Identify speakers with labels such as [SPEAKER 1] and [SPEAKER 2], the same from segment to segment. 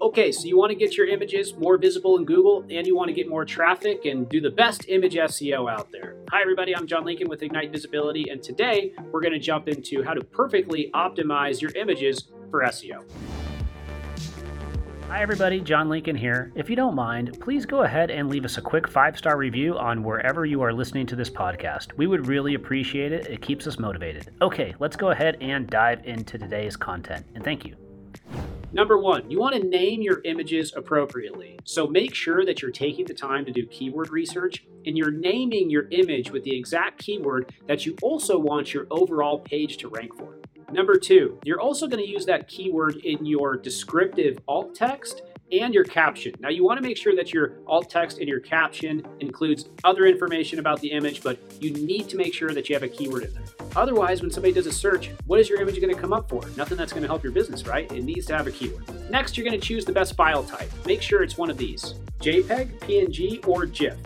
[SPEAKER 1] Okay, so you want to get your images more visible in Google and you want to get more traffic and do the best image SEO out there. Hi, everybody, I'm John Lincoln with Ignite Visibility, and today we're going to jump into how to perfectly optimize your images for SEO. Hi, everybody, John Lincoln here. If you don't mind, please go ahead and leave us a quick five star review on wherever you are listening to this podcast. We would really appreciate it, it keeps us motivated. Okay, let's go ahead and dive into today's content, and thank you. Number one, you want to name your images appropriately. So make sure that you're taking the time to do keyword research and you're naming your image with the exact keyword that you also want your overall page to rank for. Number two, you're also going to use that keyword in your descriptive alt text and your caption. Now, you want to make sure that your alt text and your caption includes other information about the image, but you need to make sure that you have a keyword in there. Otherwise, when somebody does a search, what is your image going to come up for? Nothing that's going to help your business, right? It needs to have a keyword. Next, you're going to choose the best file type. Make sure it's one of these JPEG, PNG, or GIF.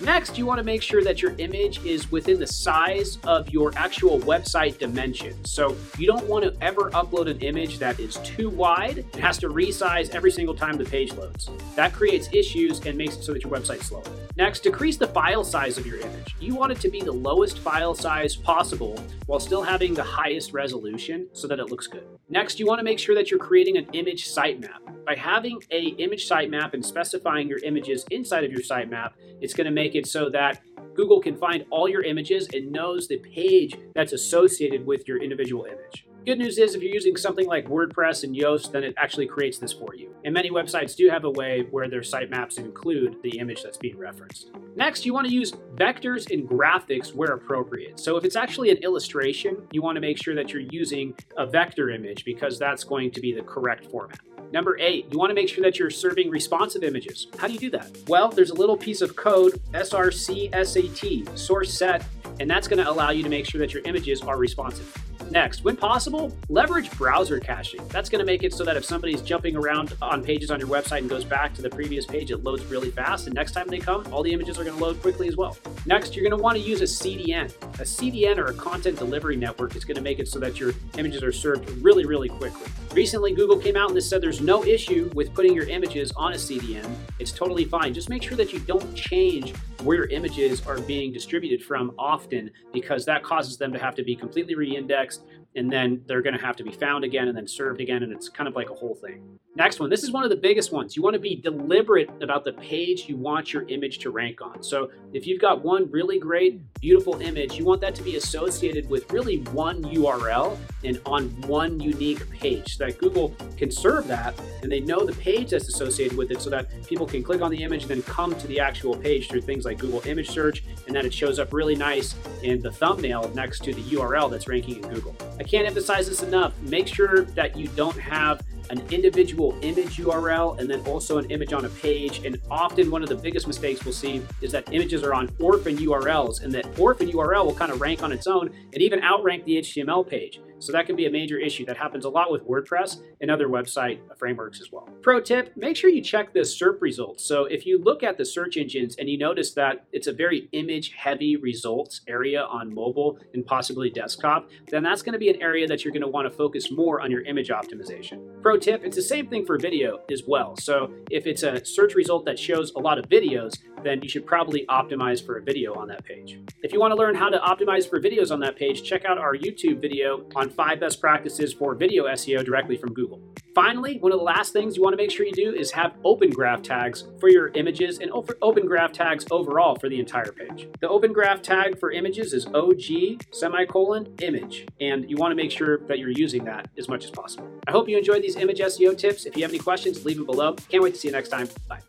[SPEAKER 1] Next, you want to make sure that your image is within the size of your actual website dimensions. So you don't want to ever upload an image that is too wide. It has to resize every single time the page loads. That creates issues and makes it so that your website's slower. Next, decrease the file size of your image. You want it to be the lowest file size possible while still having the highest resolution so that it looks good. Next, you want to make sure that you're creating an image sitemap. By having a image sitemap and specifying your images inside of your sitemap, it's going to make it so that Google can find all your images and knows the page that's associated with your individual image. Good news is if you're using something like WordPress and Yoast, then it actually creates this for you. And many websites do have a way where their sitemaps include the image that's being referenced. Next, you want to use vectors and graphics where appropriate. So if it's actually an illustration, you want to make sure that you're using a vector image because that's going to be the correct format. Number eight, you want to make sure that you're serving responsive images. How do you do that? Well, there's a little piece of code, srcset, source set, and that's going to allow you to make sure that your images are responsive. Next, when possible, leverage browser caching. That's going to make it so that if somebody's jumping around on pages on your website and goes back to the previous page, it loads really fast. And next time they come, all the images are going to load quickly as well. Next, you're going to want to use a CDN. A CDN or a content delivery network is going to make it so that your images are served really, really quickly. Recently, Google came out and said there's no issue with putting your images on a CDN. It's totally fine. Just make sure that you don't change where images are being distributed from often because that causes them to have to be completely re-indexed and then they're going to have to be found again and then served again and it's kind of like a whole thing. Next one, this is one of the biggest ones. You want to be deliberate about the page you want your image to rank on. So if you've got one really great, beautiful image, you want that to be associated with really one URL and on one unique page so that Google can serve that and they know the page that's associated with it so that people can click on the image and then come to the actual page through things like Google image search and then it shows up really nice in the thumbnail next to the URL that's ranking in Google. I can't emphasize this enough. Make sure that you don't have an individual image URL and then also an image on a page. And often one of the biggest mistakes we'll see is that images are on orphan URLs and that orphan URL will kind of rank on its own and even outrank the HTML page. So that can be a major issue that happens a lot with WordPress and other website frameworks as well. Pro tip, make sure you check the SERP results. So if you look at the search engines and you notice that it's a very image heavy results area on mobile and possibly desktop, then that's going to be an area that you're going to want to focus more on your image optimization. Pro tip, it's the same thing for video as well. So if it's a search result that shows a lot of videos, then you should probably optimize for a video on that page. If you want to learn how to optimize for videos on that page, check out our YouTube video on five best practices for video SEO directly from Google. Finally, one of the last things you want to make sure you do is have open graph tags for your images and open graph tags overall for the entire page. The open graph tag for images is OG semicolon image, and you want to make sure that you're using that as much as possible. I hope you enjoyed these image SEO tips. If you have any questions, leave them below. Can't wait to see you next time. Bye.